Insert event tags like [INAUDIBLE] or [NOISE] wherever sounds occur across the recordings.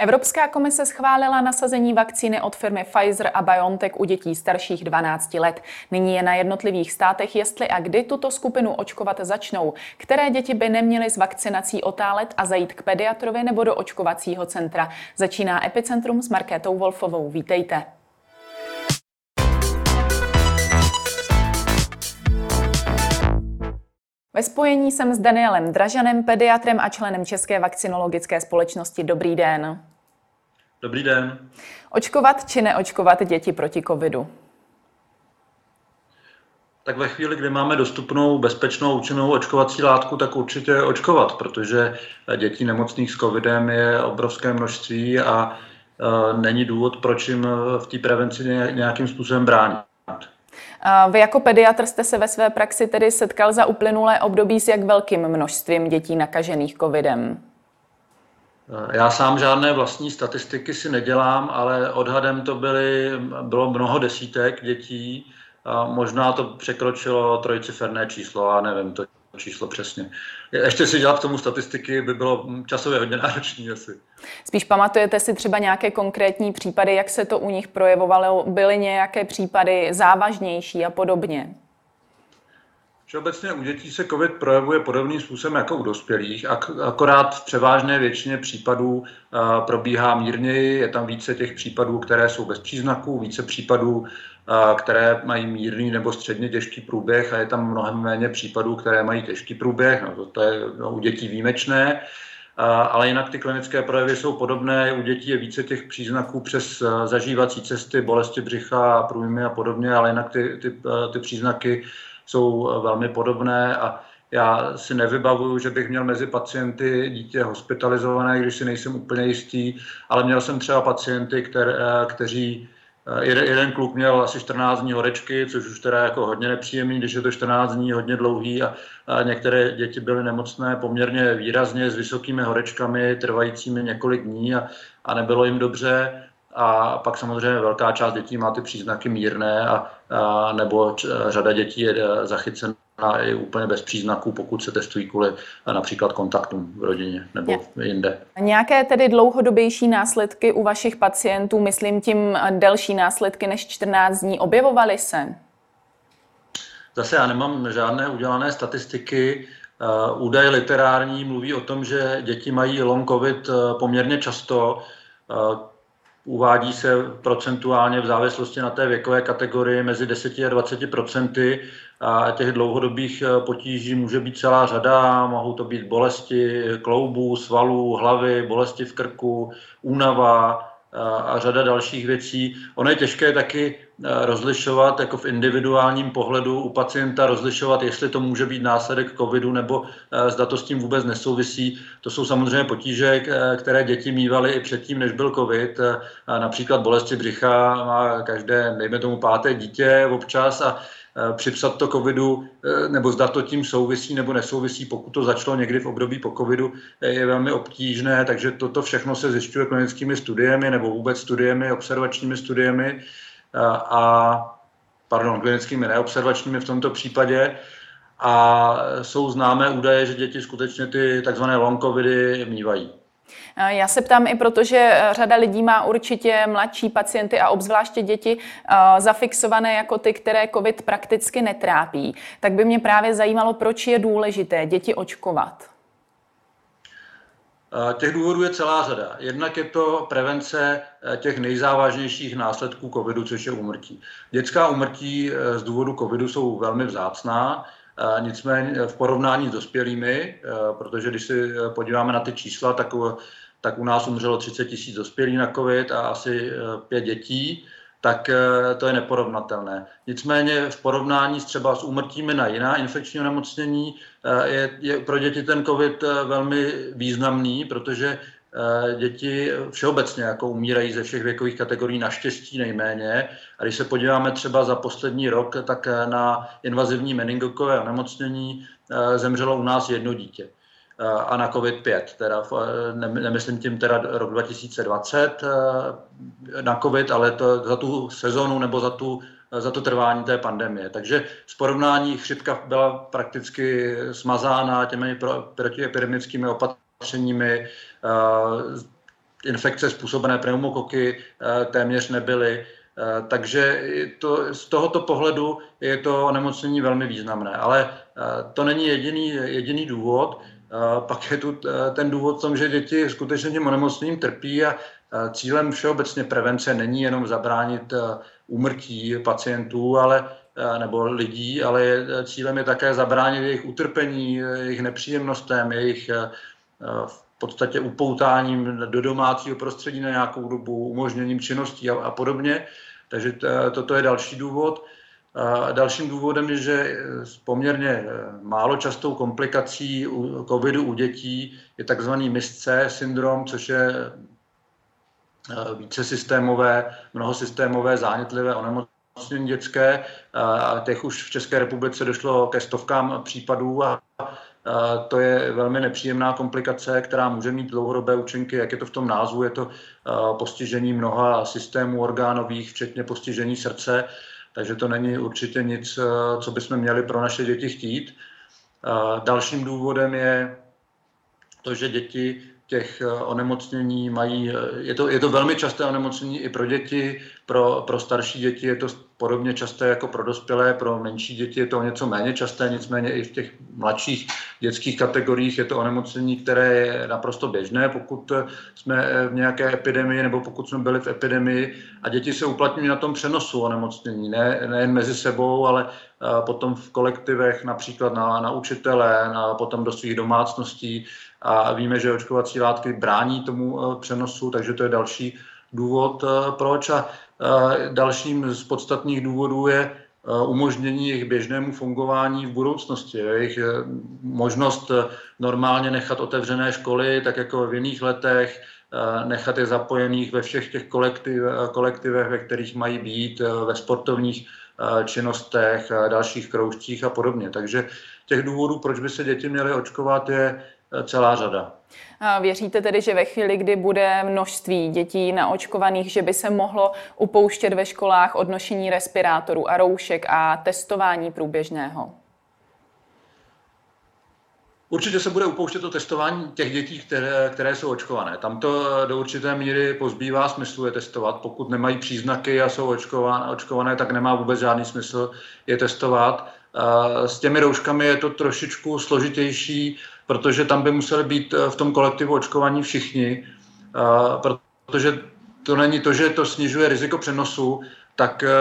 Evropská komise schválila nasazení vakcíny od firmy Pfizer a BioNTech u dětí starších 12 let. Nyní je na jednotlivých státech, jestli a kdy tuto skupinu očkovat začnou. Které děti by neměly s vakcinací otálet a zajít k pediatrovi nebo do očkovacího centra. Začíná Epicentrum s Markétou Wolfovou. Vítejte. Ve spojení jsem s Danielem Dražanem, pediatrem a členem České vakcinologické společnosti. Dobrý den. Dobrý den. Očkovat či neočkovat děti proti covidu? Tak ve chvíli, kdy máme dostupnou, bezpečnou, účinnou očkovací látku, tak určitě očkovat, protože dětí nemocných s covidem je obrovské množství a e, není důvod, proč jim v té prevenci nějakým způsobem bránit. Vy jako pediatr jste se ve své praxi tedy setkal za uplynulé období s jak velkým množstvím dětí nakažených covidem? Já sám žádné vlastní statistiky si nedělám, ale odhadem to byly, bylo mnoho desítek dětí. A možná to překročilo trojciferné číslo, a nevím to číslo přesně. Ještě si dělat k tomu statistiky by bylo časově hodně náročné asi. Spíš pamatujete si třeba nějaké konkrétní případy, jak se to u nich projevovalo? Byly nějaké případy závažnější a podobně? Všeobecně u dětí se COVID projevuje podobným způsobem jako u dospělých, akorát v převážné většině případů probíhá mírněji, je tam více těch případů, které jsou bez příznaků, více případů, které mají mírný nebo středně těžký průběh a je tam mnohem méně případů, které mají těžký průběh, no to, to je no, u dětí výjimečné. Ale jinak ty klinické projevy jsou podobné. U dětí je více těch příznaků přes zažívací cesty, bolesti břicha, průjmy a podobně, ale jinak ty, ty, ty příznaky jsou eh, velmi podobné a já si nevybavuju, že bych měl mezi pacienty dítě hospitalizované, když si nejsem úplně jistý, ale měl jsem třeba pacienty, které, kteří Jeden, jeden kluk měl asi 14 dní horečky, což už teda jako hodně nepříjemný, když je to 14 dní hodně dlouhý a, a některé děti byly nemocné poměrně výrazně s vysokými horečkami trvajícími několik dní a, a nebylo jim dobře. A pak samozřejmě velká část dětí má ty příznaky mírné, a, a nebo č, řada dětí je e, zachycena i úplně bez příznaků, pokud se testují kvůli e, například kontaktům v rodině nebo Je. jinde. Nějaké tedy dlouhodobější následky u vašich pacientů, myslím tím delší následky než 14 dní, objevovaly se? Zase já nemám žádné udělané statistiky. Uh, údaje literární mluví o tom, že děti mají long covid poměrně často. Uvádí se procentuálně v závislosti na té věkové kategorii mezi 10 a 20 procenty a těch dlouhodobých eh, potíží může být celá řada. Mohou to být bolesti kloubů, svalů, hlavy, bolesti v krku, únava, a řada dalších věcí. Ono je těžké taky e, rozlišovat jako v individuálním pohledu u pacienta, rozlišovat, jestli to může být následek covidu nebo e, zda to s tím vůbec nesouvisí. To jsou samozřejmě potíže, e, které děti mývaly i předtím, než byl covid. Například bolesti břicha má každé, dejme tomu, páté dítě občas a připsat to covidu, eh, nebo zda to tím souvisí nebo nesouvisí, pokud to začalo někdy v období po covidu, eh, je velmi obtížné, takže toto všechno se zjišťuje klinickými studiemi nebo vůbec studiemi, observačními studiemi a pardon, klinickými neobservačními v tomto případě. A jsou známé údaje, že děti skutečně ty takzvané long covidy mývají. Eh, já se ptám i proto, že eh, řada lidí má určitě mladší pacienty a obzvláště děti eh, zafixované jako ty, které COVID prakticky netrápí. Tak by mě právě zajímalo, proč je důležité děti očkovat. Těch důvodů je celá řada. Jednak je to prevence těch nejzávažnějších následků covidu, což je umrtí. Dětská umrtí z důvodu covidu jsou velmi vzácná, nicméně v porovnání s dospělými, protože když si podíváme na ty čísla, tak tak u nás umřelo 30 tisíc dospělých na COVID a asi eh, pět dětí, tak to je neporovnatelné. Nicméně v porovnání s třeba s úmrtími na jiná infekční onemocnění je, je pro děti ten COVID velmi významný, protože děti všeobecně jako umírají ze všech věkových kategorií naštěstí nejméně. A když se podíváme třeba za poslední rok, tak na invazivní meningokové onemocnění zemřelo u nás jedno dítě a na COVID-5, teda nemyslím tím teda rok 2020 eh, na COVID, ale to za tu sezonu nebo za, tu, za to trvání té pandemie. Takže z porovnání chřipka byla prakticky smazána těmi protiepidemickými opatřeními. Eh, infekce způsobené pneumokoky téměř nebyly. Takže to, z tohoto pohledu je to onemocnění velmi významné. Ale to není jediný, jediný důvod. Pak je tu ten důvod v tom, že děti skutečně tím onemocněním trpí a cílem všeobecně prevence není jenom zabránit úmrtí pacientů, ale nebo lidí, ale je, cílem je také zabránit jejich utrpení, jejich nepříjemnostem, jejich v podstatě upoutáním do domácího prostředí na nějakou dobu, umožněním činností a, a podobně. Takže toto je další důvod. A dalším důvodem je, že s poměrně málo častou komplikací u covidu u dětí je takzvaný MISC syndrom, což je více systémové, mnohosystémové zánětlivé onemocnění dětské. A těch už v České republice došlo ke stovkám případů a to je velmi nepříjemná komplikace, která může mít dlouhodobé účinky, jak je to v tom názvu, je to postižení mnoha systémů orgánových, včetně postižení srdce, takže to není určitě nic, co bychom měli pro naše děti chtít. Dalším důvodem je to, že děti těch onemocnění mají, je to, je to velmi časté onemocnění i pro děti, pro, pro starší děti je to podobně časté jako pro dospělé, pro menší děti je to něco méně časté, nicméně i v těch mladších dětských kategoriích je to onemocnění, které je naprosto běžné, pokud jsme v nějaké epidemii nebo pokud jsme byli v epidemii a děti se uplatňují na tom přenosu onemocnění, ne, nejen mezi sebou, ale potom v kolektivech, například na, na učitele, na, potom do svých domácností. A víme, že očkovací látky brání tomu přenosu, takže to je další důvod, proč. A Dalším z podstatných důvodů je umožnění jejich běžnému fungování v budoucnosti. Jejich možnost normálně nechat otevřené školy, tak jako v jiných letech, nechat je zapojených ve všech těch kolektiv, kolektivech, ve kterých mají být, ve sportovních činnostech, dalších kroužcích a podobně. Takže těch důvodů, proč by se děti měly očkovat, je celá řada. Věříte tedy, že ve chvíli, kdy bude množství dětí naočkovaných, že by se mohlo upouštět ve školách od nošení respirátorů a roušek a testování průběžného? Určitě se bude upouštět to testování těch dětí, které, které jsou očkované. Tam to do určité míry pozbývá smyslu je testovat. Pokud nemají příznaky a jsou očkované, očkované tak nemá vůbec žádný smysl je testovat. S těmi rouškami je to trošičku složitější, protože tam by museli být eh, v tom kolektivu očkovaní všichni, protože to není to, že to snižuje riziko přenosu, tak eh,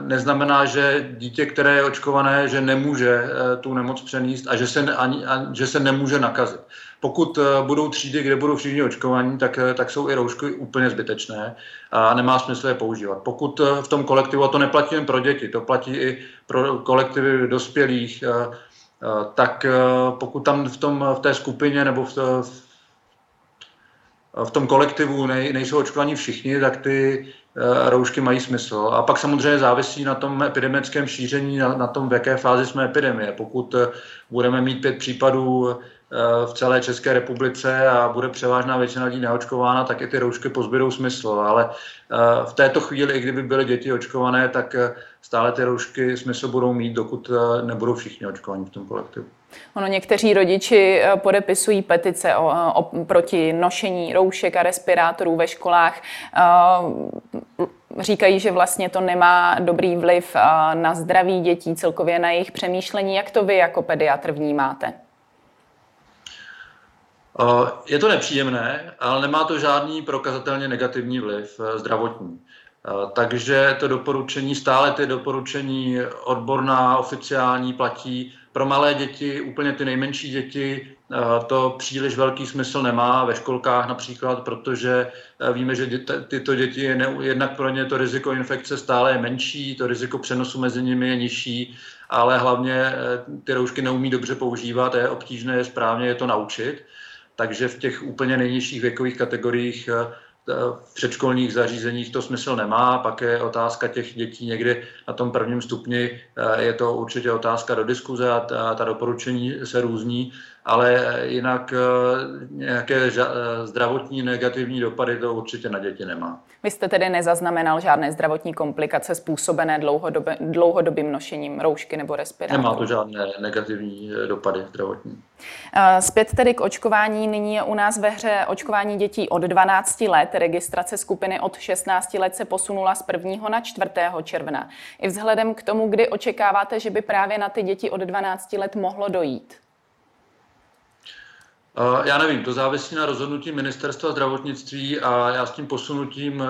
neznamená, že dítě, které je očkované, že nemůže eh, tu nemoc přenést a že se, ani, a, že se nemůže nakazit. Pokud budou třídy, kde budou všichni očkovaní, tak, tak jsou i roušky úplně zbytečné a nemá smysl je používat. Pokud v tom kolektivu, a to neplatí jen pro děti, to platí i pro kolektivy dospělých, tak pokud tam v, tom, v té skupině nebo v, v tom kolektivu nejsou očkovaní všichni, tak ty roušky mají smysl. A pak samozřejmě závisí na tom epidemickém šíření, na, na tom, v jaké fázi jsme epidemie. Pokud budeme mít pět případů v celé České republice a bude převážná většina lidí neočkována, tak i ty roušky pozbydou smysl. Ale v této chvíli, i kdyby byly děti očkované, tak stále ty roušky smysl budou mít, dokud nebudou všichni očkovaní v tom kolektivu. Ono někteří rodiči podepisují petice o, o, proti nošení roušek a respirátorů ve školách. Říkají, že vlastně to nemá dobrý vliv na zdraví dětí, celkově na jejich přemýšlení. Jak to vy jako pediatr vnímáte? Je to nepříjemné, ale nemá to žádný prokazatelně negativní vliv eh, zdravotní. Takže to doporučení, stále ty doporučení odborná, oficiální platí. Pro malé děti, úplně ty nejmenší děti, to příliš velký smysl nemá ve školkách například, protože eh, víme, že tyto děti, jednak pro ně to riziko infekce stále je menší, to riziko přenosu mezi nimi je nižší, ale hlavně eh, ty roušky neumí dobře používat je obtížné je správně je to naučit takže v těch úplně nejnižších věkových kategoriích eh, v předškolních zařízeních to smysl nemá. Pak je otázka těch dětí někdy na tom prvním stupni, eh, je to určitě otázka do diskuze a ta, ta doporučení se různí, ale jinak nějaké zdravotní negativní dopady to určitě na děti nemá. Vy jste tedy nezaznamenal žádné zdravotní komplikace způsobené dlouhodobě, dlouhodobým nošením roušky nebo respirátoru? Nemá to žádné negativní dopady zdravotní. Zpět tedy k očkování. Nyní je u nás ve hře očkování dětí od 12 let. Registrace skupiny od 16 let se posunula z 1. na 4. června. I vzhledem k tomu, kdy očekáváte, že by právě na ty děti od 12 let mohlo dojít? Já nevím, to závisí na rozhodnutí ministerstva zdravotnictví a já s tím posunutím eh,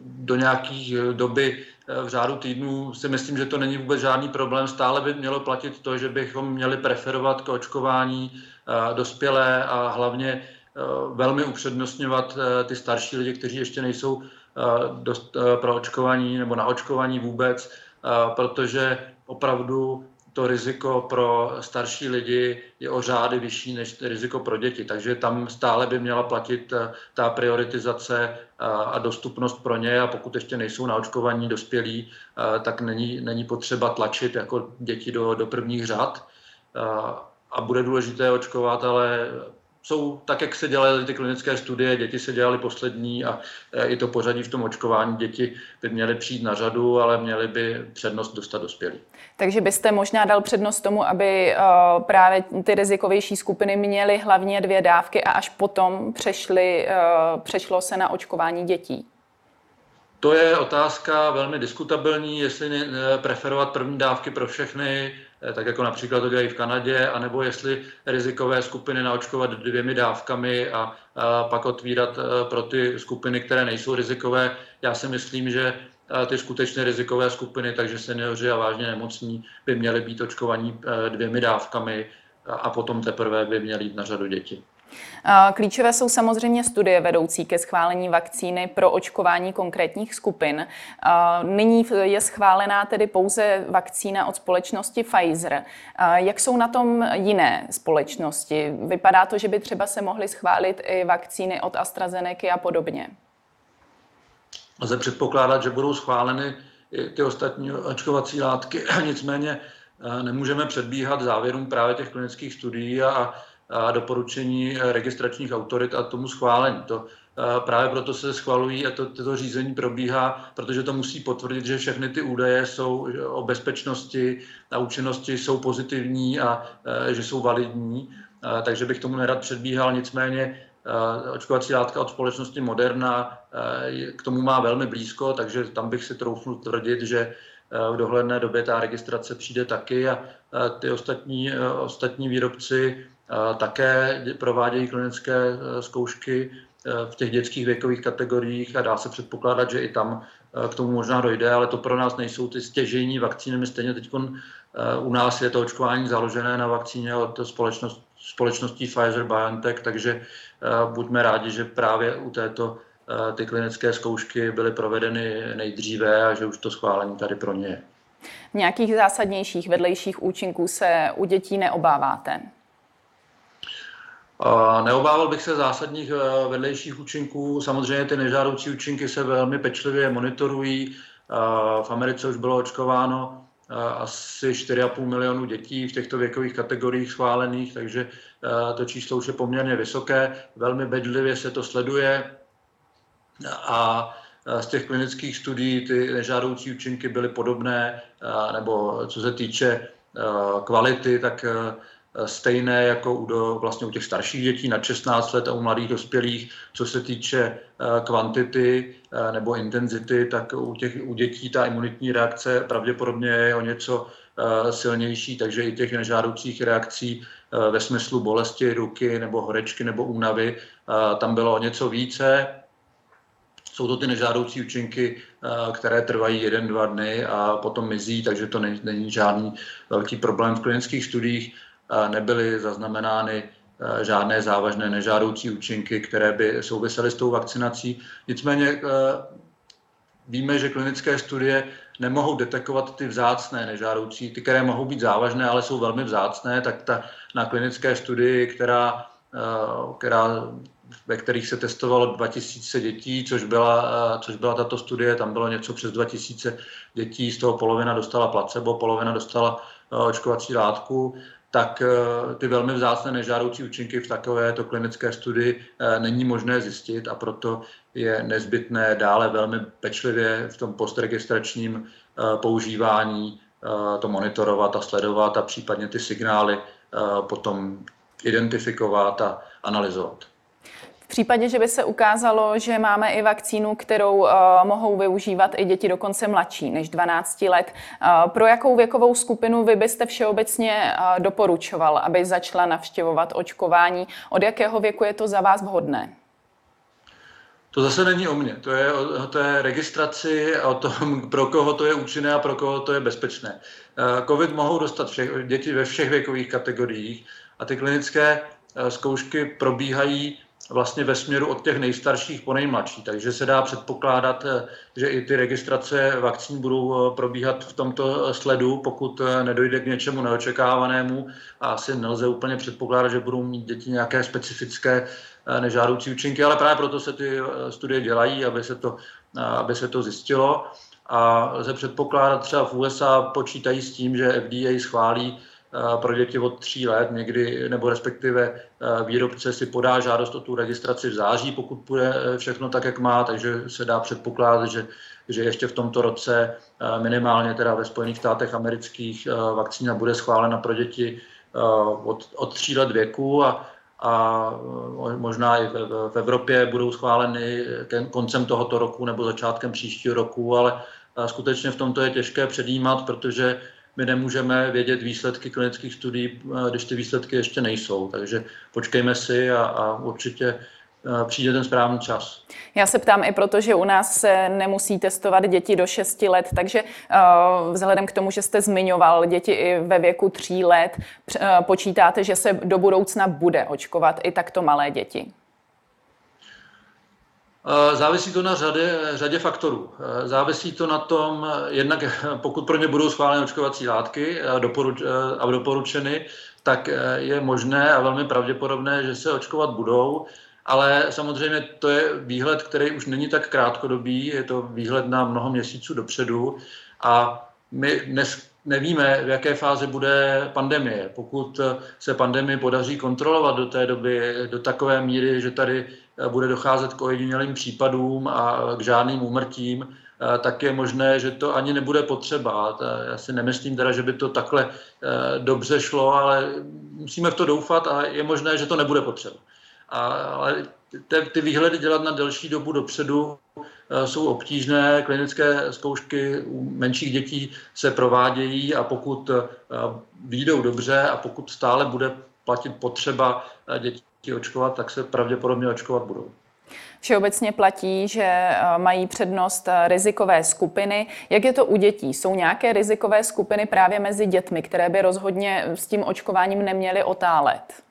do nějakých eh, doby eh, v řádu týdnů si myslím, že to není vůbec žádný problém. Stále by mělo platit to, že bychom měli preferovat k očkování dospělé a hlavně velmi upřednostňovat ty starší lidi, kteří ještě nejsou pro očkování nebo na očkování vůbec, protože opravdu to riziko pro starší lidi je o řády vyšší než riziko pro děti. Takže tam stále by měla platit eh, ta prioritizace eh, a dostupnost pro ně a pokud ještě nejsou naočkovaní dospělí, eh, tak není, není potřeba tlačit jako děti do, do prvních řad. A bude důležité očkovat, ale jsou tak, jak se dělaly ty klinické studie, děti se dělaly poslední a e, i to pořadí v tom očkování děti by měly přijít na řadu, ale měly by přednost dostat dospělí. Takže byste možná dal přednost tomu, aby e, právě ty rizikovější skupiny měly hlavně dvě dávky a až potom přešly, e, přešlo se na očkování dětí? To je otázka velmi diskutabilní, jestli preferovat první dávky pro všechny, tak jako například to dělají v Kanadě, anebo jestli rizikové skupiny naočkovat dvěmi dávkami a, a pak otvírat eh, pro ty skupiny, které nejsou rizikové. Já si myslím, že eh, ty skutečné rizikové skupiny, takže seniori a vážně nemocní, by měly být očkovaní dvěmi dávkami a potom teprve by měly jít na řadu děti. Klíčové jsou samozřejmě studie vedoucí ke schválení vakcíny pro očkování konkrétních skupin. Nyní je schválená tedy pouze vakcína od společnosti Pfizer. Jak jsou na tom jiné společnosti? Vypadá to, že by třeba se mohly schválit i vakcíny od AstraZeneca a podobně. Lze předpokládat, že budou schváleny i ty ostatní očkovací látky, [CLEARS THROAT] nicméně nemůžeme předbíhat závěrům právě těch klinických studií a a doporučení registračních autorit a tomu schválení. To právě proto se schvalují a to, toto řízení probíhá, protože to musí potvrdit, že všechny ty údaje jsou o bezpečnosti a účinnosti jsou pozitivní a že jsou validní. Takže bych tomu nerad předbíhal, nicméně očkovací látka od společnosti Moderna k tomu má velmi blízko, takže tam bych si troufnul tvrdit, že v dohledné době ta registrace přijde taky a ty ostatní, ostatní výrobci také provádějí klinické e, zkoušky e, v těch dětských věkových kategoriích a dá se předpokládat, že i tam e, k tomu možná dojde, ale to pro nás nejsou ty stěžejní vakcíny. My stejně teď u nás je to očkování založené na vakcíně od společnost, společností Pfizer-BioNTech, takže buďme rádi, že právě u této ty klinické zkoušky byly provedeny nejdříve a že už to schválení tady pro ně je. Nějakých zásadnějších vedlejších účinků se u dětí neobáváte? Neobával bych se zásadních eh, vedlejších účinků. Samozřejmě ty nežádoucí účinky se velmi pečlivě monitorují. V Americe už bylo očkováno eh, asi 4,5 milionu dětí v těchto věkových kategoriích schválených, takže eh, to číslo už je poměrně vysoké. Velmi bedlivě se to sleduje a z těch klinických studií ty nežádoucí účinky byly podobné, nebo co se týče kvality, tak stejné jako u, do, vlastně u těch starších dětí na 16 let a u mladých dospělých. Co se týče eh, kvantity eh, nebo intenzity, tak u, těch, u dětí ta imunitní reakce pravděpodobně je o něco eh, silnější, takže i těch nežádoucích reakcí ve smyslu bolesti ruky nebo horečky nebo únavy tam bylo o něco více. Jsou to ty nežádoucí účinky, které trvají jeden, dva dny a potom mizí, takže to není, není žádný velký problém v klinických studiích nebyly zaznamenány eh, žádné závažné nežádoucí účinky, které by souvisely s tou vakcinací. Nicméně eh, víme, že klinické studie nemohou detekovat ty vzácné nežádoucí, ty, které mohou být závažné, ale jsou velmi vzácné, tak ta na klinické studii, která, eh, která ve kterých se testovalo 2000 dětí, což byla, což byla tato studie, tam bylo něco přes 2000 dětí, z toho polovina dostala placebo, polovina dostala očkovací látku, tak ty velmi vzácné nežádoucí účinky v takovéto klinické studii není možné zjistit a proto je nezbytné dále velmi pečlivě v tom postregistračním používání to monitorovat a sledovat a případně ty signály potom identifikovat a analyzovat. V případě, že by se ukázalo, že máme i vakcínu, kterou uh, mohou využívat i děti dokonce mladší než 12 let, uh, pro jakou věkovou skupinu vy byste všeobecně uh, doporučoval, aby začala navštěvovat očkování? Od jakého věku je to za vás vhodné? To zase není o mně, to je o té registraci a o tom, [LAUGHS] pro koho to je účinné a pro koho to je bezpečné. COVID mohou dostat všech, děti ve všech věkových kategoriích a ty klinické zkoušky probíhají vlastně ve směru od těch nejstarších po nejmladší. Takže se dá předpokládat, eh, že i ty registrace vakcín budou eh, probíhat v tomto sledu, pokud eh, nedojde k něčemu neočekávanému. A asi nelze úplně předpokládat, že budou mít děti nějaké specifické nežádoucí účinky, ale právě proto se ty studie dělají, aby se to, aby se to zjistilo. A lze předpokládat, třeba v USA počítají s tím, že FDA schválí pro děti od tří let někdy, nebo respektive výrobce si podá žádost o tu registraci v září, pokud bude e, všechno tak, jak má, takže se dá předpokládat, že, že ještě v tomto roce minimálně teda ve Spojených státech amerických vakcína bude schválena pro děti od, od tří let věku a, a možná i v, v Evropě budou schváleny koncem tohoto roku nebo začátkem příštího roku, ale skutečně v tomto je těžké předjímat, protože my nemůžeme vědět výsledky klinických studií, eh, když ty výsledky ještě nejsou. Takže počkejme si a, a určitě eh, přijde ten správný čas. Já se ptám i proto, že u nás se nemusí testovat děti do 6 let, takže uh, vzhledem k tomu, že jste zmiňoval děti i ve věku 3 let, počítáte, že se do budoucna bude očkovat i takto malé děti? Závisí to na řadě, řadě faktorů. Závisí to na tom, jednak [LAUGHS] pokud pro ně budou schváleny očkovací látky a, doporuč, a doporučeny, tak je možné a velmi pravděpodobné, že se očkovat budou, ale samozřejmě to je výhled, který už není tak krátkodobý, je to výhled na mnoho měsíců dopředu a my dnes nevíme, v jaké fázi bude pandemie. Pokud se pandemii podaří kontrolovat do té doby do takové míry, že tady bude docházet k ojedinělým případům a k žádným úmrtím, eh, tak je možné, že to ani nebude potřeba. Já si nemyslím teda, že by to takhle eh, dobře šlo, ale musíme v to doufat a je možné, že to nebude potřeba. Ale ty, ty výhledy dělat na delší dobu dopředu eh, jsou obtížné. Klinické zkoušky u menších dětí se provádějí a pokud výjdou dobře a pokud stále bude platit potřeba dětí očkovat, tak se pravděpodobně očkovat budou. Všeobecně platí, že eh, mají přednost eh, rizikové skupiny. Jak je to u dětí? Jsou nějaké rizikové skupiny právě mezi dětmi, které by rozhodně s tím očkováním neměly otálet?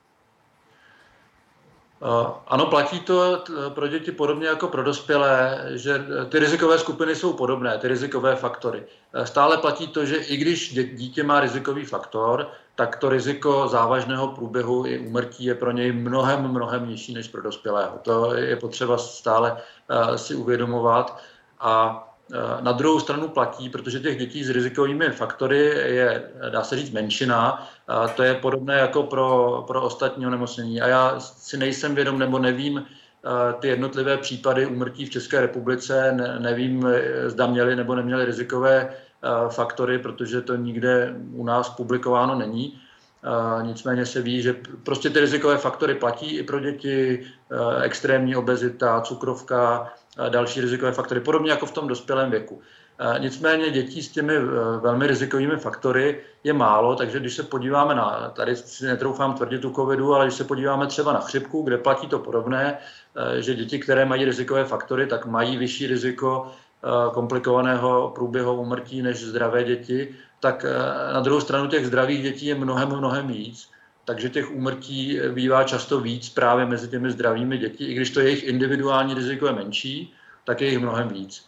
Ano, platí to pro děti podobně jako pro dospělé, že ty rizikové skupiny jsou podobné, ty rizikové faktory. Stále platí to, že i když dítě má rizikový faktor, tak to riziko závažného průběhu i úmrtí je pro něj mnohem, mnohem nižší než pro dospělého. To je potřeba stále si uvědomovat. A na druhou stranu platí, protože těch dětí s rizikovými faktory je, dá se říct, menšina. A to je podobné jako pro, pro ostatní onemocnění. A já si nejsem vědom nebo nevím ty jednotlivé případy úmrtí v České republice, ne, nevím, zda měli nebo neměli rizikové faktory, protože to nikde u nás publikováno není. Nicméně se ví, že prostě ty rizikové faktory platí i pro děti, extrémní obezita, cukrovka, další rizikové faktory, podobně jako v tom dospělém věku. Nicméně dětí s těmi velmi rizikovými faktory je málo, takže když se podíváme na, tady si netroufám tvrdit tu covidu, ale když se podíváme třeba na chřipku, kde platí to podobné, že děti, které mají rizikové faktory, tak mají vyšší riziko komplikovaného průběhu umrtí než zdravé děti, tak na druhou stranu těch zdravých dětí je mnohem, mnohem víc. Takže těch úmrtí bývá často víc právě mezi těmi zdravými děti, i když to jejich individuální riziko je menší, tak je jich mnohem víc.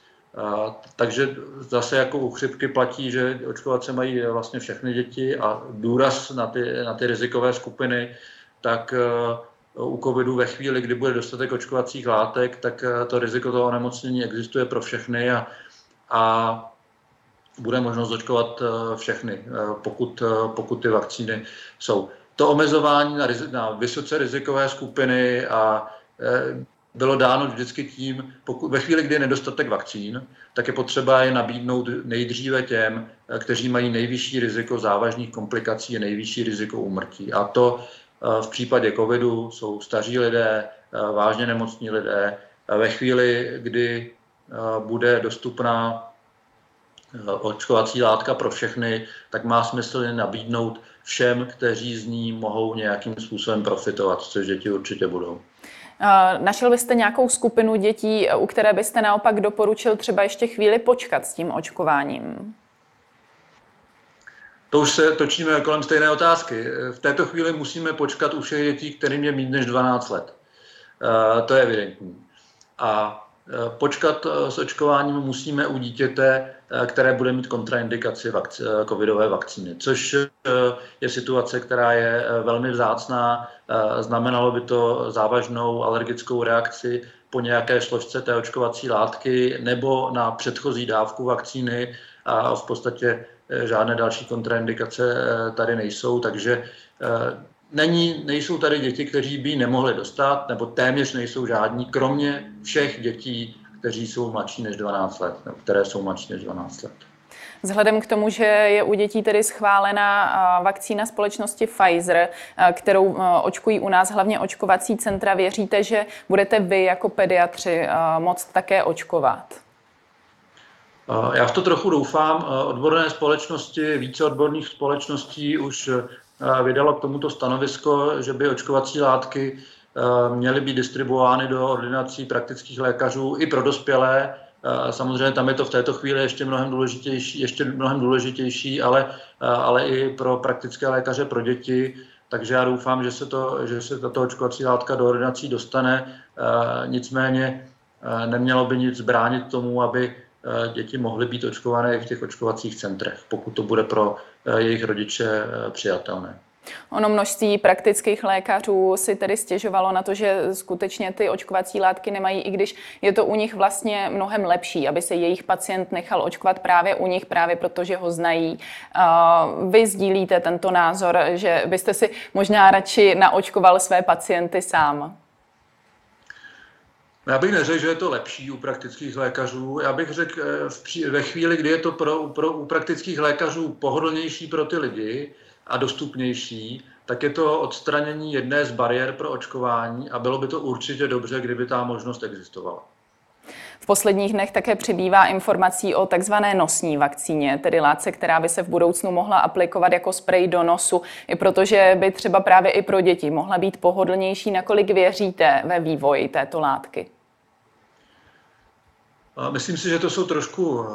Takže zase jako u chřipky platí, že očkovat se mají vlastně všechny děti a důraz na ty, na ty rizikové skupiny, tak u covidu ve chvíli, kdy bude dostatek očkovacích látek, tak eh, to riziko toho onemocnění existuje pro všechny a, a bude možnost očkovat všechny, pokud, pokud ty vakcíny jsou. To omezování na, na vysoce rizikové skupiny a bylo dáno vždycky tím, pokud, ve chvíli, kdy je nedostatek vakcín, tak je potřeba je nabídnout nejdříve těm, kteří mají nejvyšší riziko závažných komplikací a nejvyšší riziko úmrtí. A to eh, v případě covidu jsou staří lidé, eh, vážně nemocní lidé. Ve chvíli, kdy eh, bude dostupná očkovací látka pro všechny, tak má smysl je nabídnout všem, kteří z ní mohou nějakým způsobem profitovat, což děti určitě budou. Našel byste nějakou skupinu dětí, u které byste naopak doporučil třeba ještě chvíli počkat s tím očkováním? To už se točíme kolem stejné otázky. V této chvíli musíme počkat u všech dětí, kterým je méně než 12 let. To je evidentní. A počkat eh, s očkováním musíme u dítěte, které bude mít kontraindikaci vakci, covidové vakcíny, což je situace, která je velmi vzácná. Znamenalo by to závažnou alergickou reakci po nějaké složce té očkovací látky nebo na předchozí dávku vakcíny a v podstatě žádné další kontraindikace tady nejsou, takže Není, nejsou tady děti, kteří by nemohli dostat, nebo téměř nejsou žádní, kromě všech dětí, kteří jsou mladší než 12 let, nebo které jsou mladší než 12 let. Vzhledem k tomu, že je u dětí tedy schválená vakcína společnosti Pfizer, kterou očkují u nás hlavně očkovací centra, věříte, že budete vy jako pediatři moct také očkovat? Já v to trochu doufám. Odborné společnosti, více odborných společností už vydalo k tomuto stanovisko, že by očkovací látky měly být distribuovány do ordinací praktických lékařů i pro dospělé. Eh, samozřejmě tam je to v této chvíli ještě mnohem důležitější, ještě mnohem důležitější ale, eh, ale i pro praktické lékaře pro děti. Takže já doufám, že se, to, že se tato očkovací látka do ordinací dostane. Nicméně nemělo by nic bránit tomu, aby děti mohly být očkované i v těch očkovacích centrech, pokud to bude pro jejich rodiče přijatelné. Ono množství praktických lékařů si tedy stěžovalo na to, že skutečně ty očkovací látky nemají, i když je to u nich vlastně mnohem lepší, aby se jejich pacient nechal očkovat právě u nich, právě protože ho znají. Vy sdílíte tento názor, že byste si možná radši naočkoval své pacienty sám? Já bych neřekl, že je to lepší u praktických lékařů. Já bych řekl, eh, ve chvíli, kdy je to pro, pro, u praktických lékařů pohodlnější pro ty lidi a dostupnější, tak je to odstranění jedné z bariér pro očkování a bylo by to určitě dobře, kdyby ta možnost existovala. V posledních dnech také přibývá informací o takzvané nosní vakcíně, tedy látce, která by se v budoucnu mohla aplikovat jako sprej do nosu, i protože by třeba právě i pro děti mohla být pohodlnější. Nakolik věříte ve vývoji této látky? Myslím si, že to jsou trošku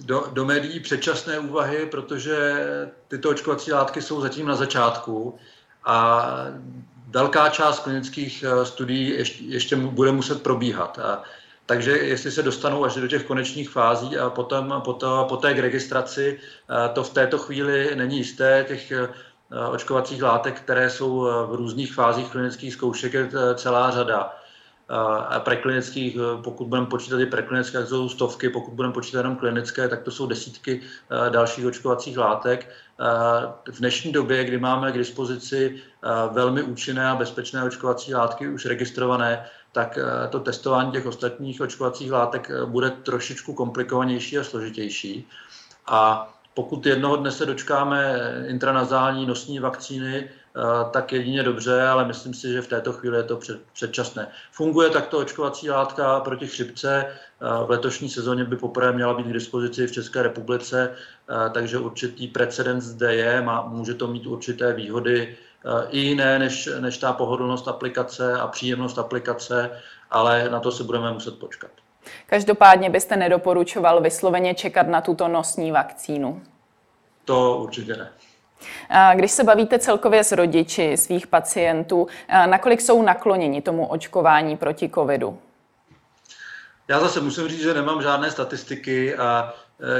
do, do médií předčasné úvahy, protože tyto očkovací látky jsou zatím na začátku a velká část klinických eh, studií ještě, ještě bude muset probíhat. A, takže jestli se dostanou až do těch konečných fází a potom, potom poté k registraci, eh, to v této chvíli není jisté. Těch očkovacích látek, které jsou v různých fázích klinických zkoušek, je celá řada a preklinických, eh, pokud budeme počítat i preklinické, tak jsou stovky, pokud budeme počítat jenom klinické, tak to jsou desítky eh, dalších očkovacích látek. Eh, v dnešní době, kdy máme k dispozici velmi účinné a bezpečné očkovací látky už registrované, tak to testování těch ostatních očkovacích látek bude trošičku komplikovanější a složitější. A pokud jednoho dne se dočkáme intranazální nosní vakcíny, tak jedině dobře, ale myslím si, že v této chvíli je to před, předčasné. Funguje takto očkovací látka proti chřipce. Eh, v letošní sezóně by poprvé měla být k dispozici v České republice, eh, takže určitý precedens zde je, má, může to mít určité výhody i jiné než, než ta pohodlnost aplikace a příjemnost aplikace, ale na to se budeme muset počkat. Každopádně byste nedoporučoval vysloveně čekat na tuto nosní vakcínu? To určitě ne. Když se bavíte celkově s rodiči svých pacientů, nakolik jsou nakloněni tomu očkování proti covidu? Já zase musím říct, že nemám žádné statistiky a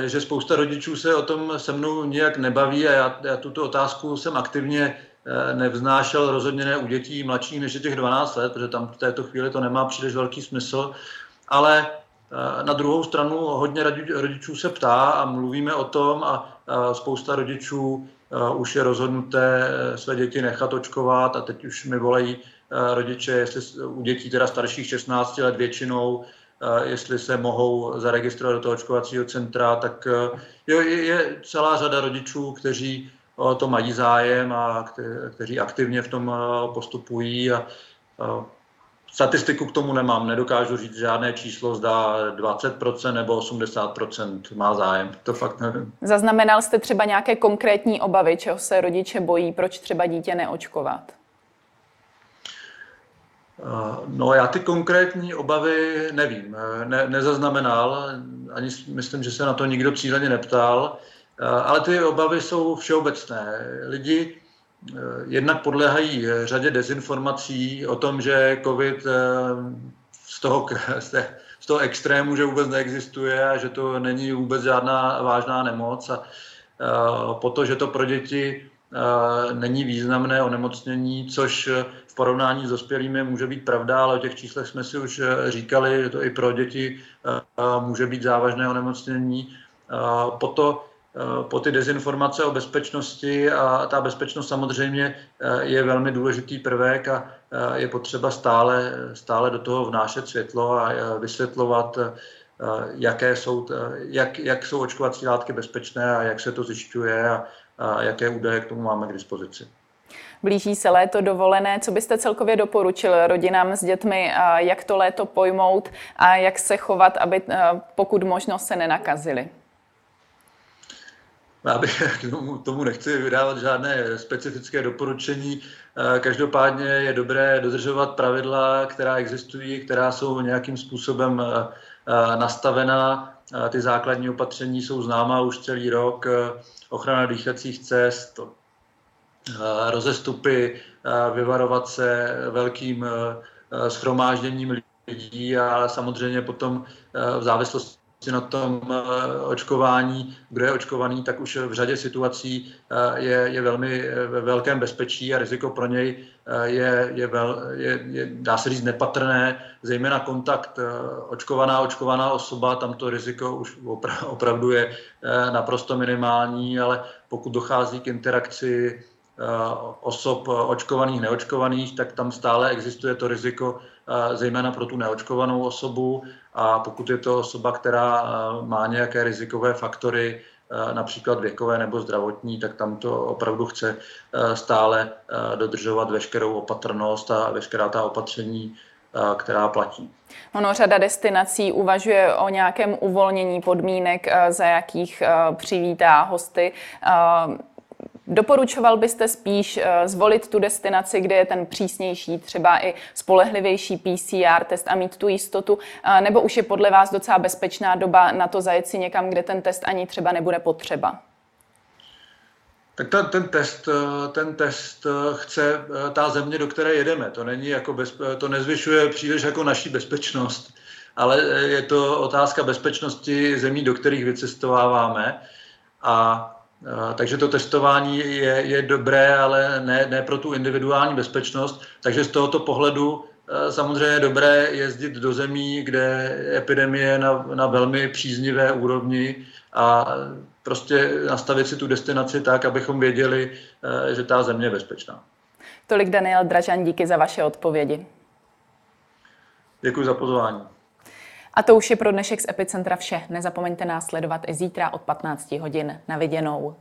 e, že spousta rodičů se o tom se mnou nijak nebaví a já, já tuto otázku jsem aktivně e, nevznášel rozhodně ne u dětí mladších než těch 12 let, protože tam v této chvíli to nemá příliš velký smysl, ale na druhou stranu hodně rodičů se ptá a mluvíme o tom a spousta rodičů už je rozhodnuté své děti nechat očkovat a teď už mi volají rodiče, jestli u dětí teda starších 16 let většinou, jestli se mohou zaregistrovat do toho očkovacího centra, tak jo, je celá řada rodičů, kteří to mají zájem a kteří aktivně v tom postupují a Statistiku k tomu nemám, nedokážu říct žádné číslo, zda 20% nebo 80% má zájem, to fakt nevím. Zaznamenal jste třeba nějaké konkrétní obavy, čeho se rodiče bojí, proč třeba dítě neočkovat? No já ty konkrétní obavy nevím, ne, nezaznamenal, ani myslím, že se na to nikdo cíleně neptal, ale ty obavy jsou všeobecné. Lidi Eh, jednak podléhají eh, řadě dezinformací o tom, že COVID eh, z toho, [LAUGHS] z toho extrému, že vůbec neexistuje a že to není vůbec žádná vážná nemoc. A po to, že to pro děti není významné onemocnění, což v porovnání s dospělými může být pravda, ale o těch číslech jsme si už říkali, že to i pro děti může být závažné onemocnění. Po to, Eh, po ty dezinformace o bezpečnosti a ta bezpečnost samozřejmě eh, je velmi důležitý prvek a eh, je potřeba stále, stále do toho vnášet světlo a vysvětlovat, jaké jsou, jak, jak jsou očkovací látky bezpečné a jak se to zjišťuje a, a jaké údaje k tomu máme k dispozici. Blíží se léto dovolené. Co byste celkově doporučil rodinám s dětmi, jak to léto pojmout a jak se chovat, aby pokud možno se nenakazili? Já bych [LAUGHS] k tomu, tomu nechci vydávat žádné specifické doporučení. Eh, každopádně je dobré dodržovat pravidla, která existují, která jsou nějakým způsobem eh, eh, nastavená. Ty základní opatření jsou známá už celý rok. Ochrana dýchacích cest, rozestupy, vyvarovat se velkým schromážděním lidí a samozřejmě potom v závislosti na tom eh, očkování, kdo je očkovaný, tak už v řadě situací eh, je, je velmi eh, ve velkém bezpečí a riziko pro něj je, je, vel, je, je, dá se říct, nepatrné, zejména kontakt očkovaná, očkovaná osoba, tam to riziko už opravdu je naprosto minimální, ale pokud dochází k interakci osob očkovaných, neočkovaných, tak tam stále existuje to riziko, zejména pro tu neočkovanou osobu a pokud je to osoba, která eh, má nějaké rizikové faktory, eh, například věkové nebo zdravotní, tak tam to opravdu chce eh, stále dodržovat veškerou opatrnost a veškerá ta opatření, která platí. Ono řada destinací uvažuje o nějakém uvolnění podmínek, za jakých přivítá hosty. Doporučoval byste spíš eh, zvolit tu destinaci, kde je ten přísnější, třeba i spolehlivější PCR test a mít tu jistotu, eh, nebo už je podle vás docela bezpečná doba na to zajet si někam, kde ten test ani třeba nebude potřeba? Tak ten, ten, test, eh, ten test chce ta země, do které jedeme. To není jako bez, to nezvyšuje příliš jako naší bezpečnost, ale je to otázka bezpečnosti zemí, do kterých vycestováváme. A takže to testování je, je dobré, ale ne, ne pro tu individuální bezpečnost. Takže z tohoto pohledu e, samozřejmě je dobré jezdit do zemí, kde epidemie je na, na velmi příznivé úrovni a prostě nastavit si tu destinaci tak, abychom věděli, e, že ta země je bezpečná. Tolik Daniel Dražan, díky za vaše odpovědi. Děkuji za pozvání. A to už je pro dnešek z Epicentra vše. Nezapomeňte nás sledovat i zítra od 15 hodin. Na viděnou.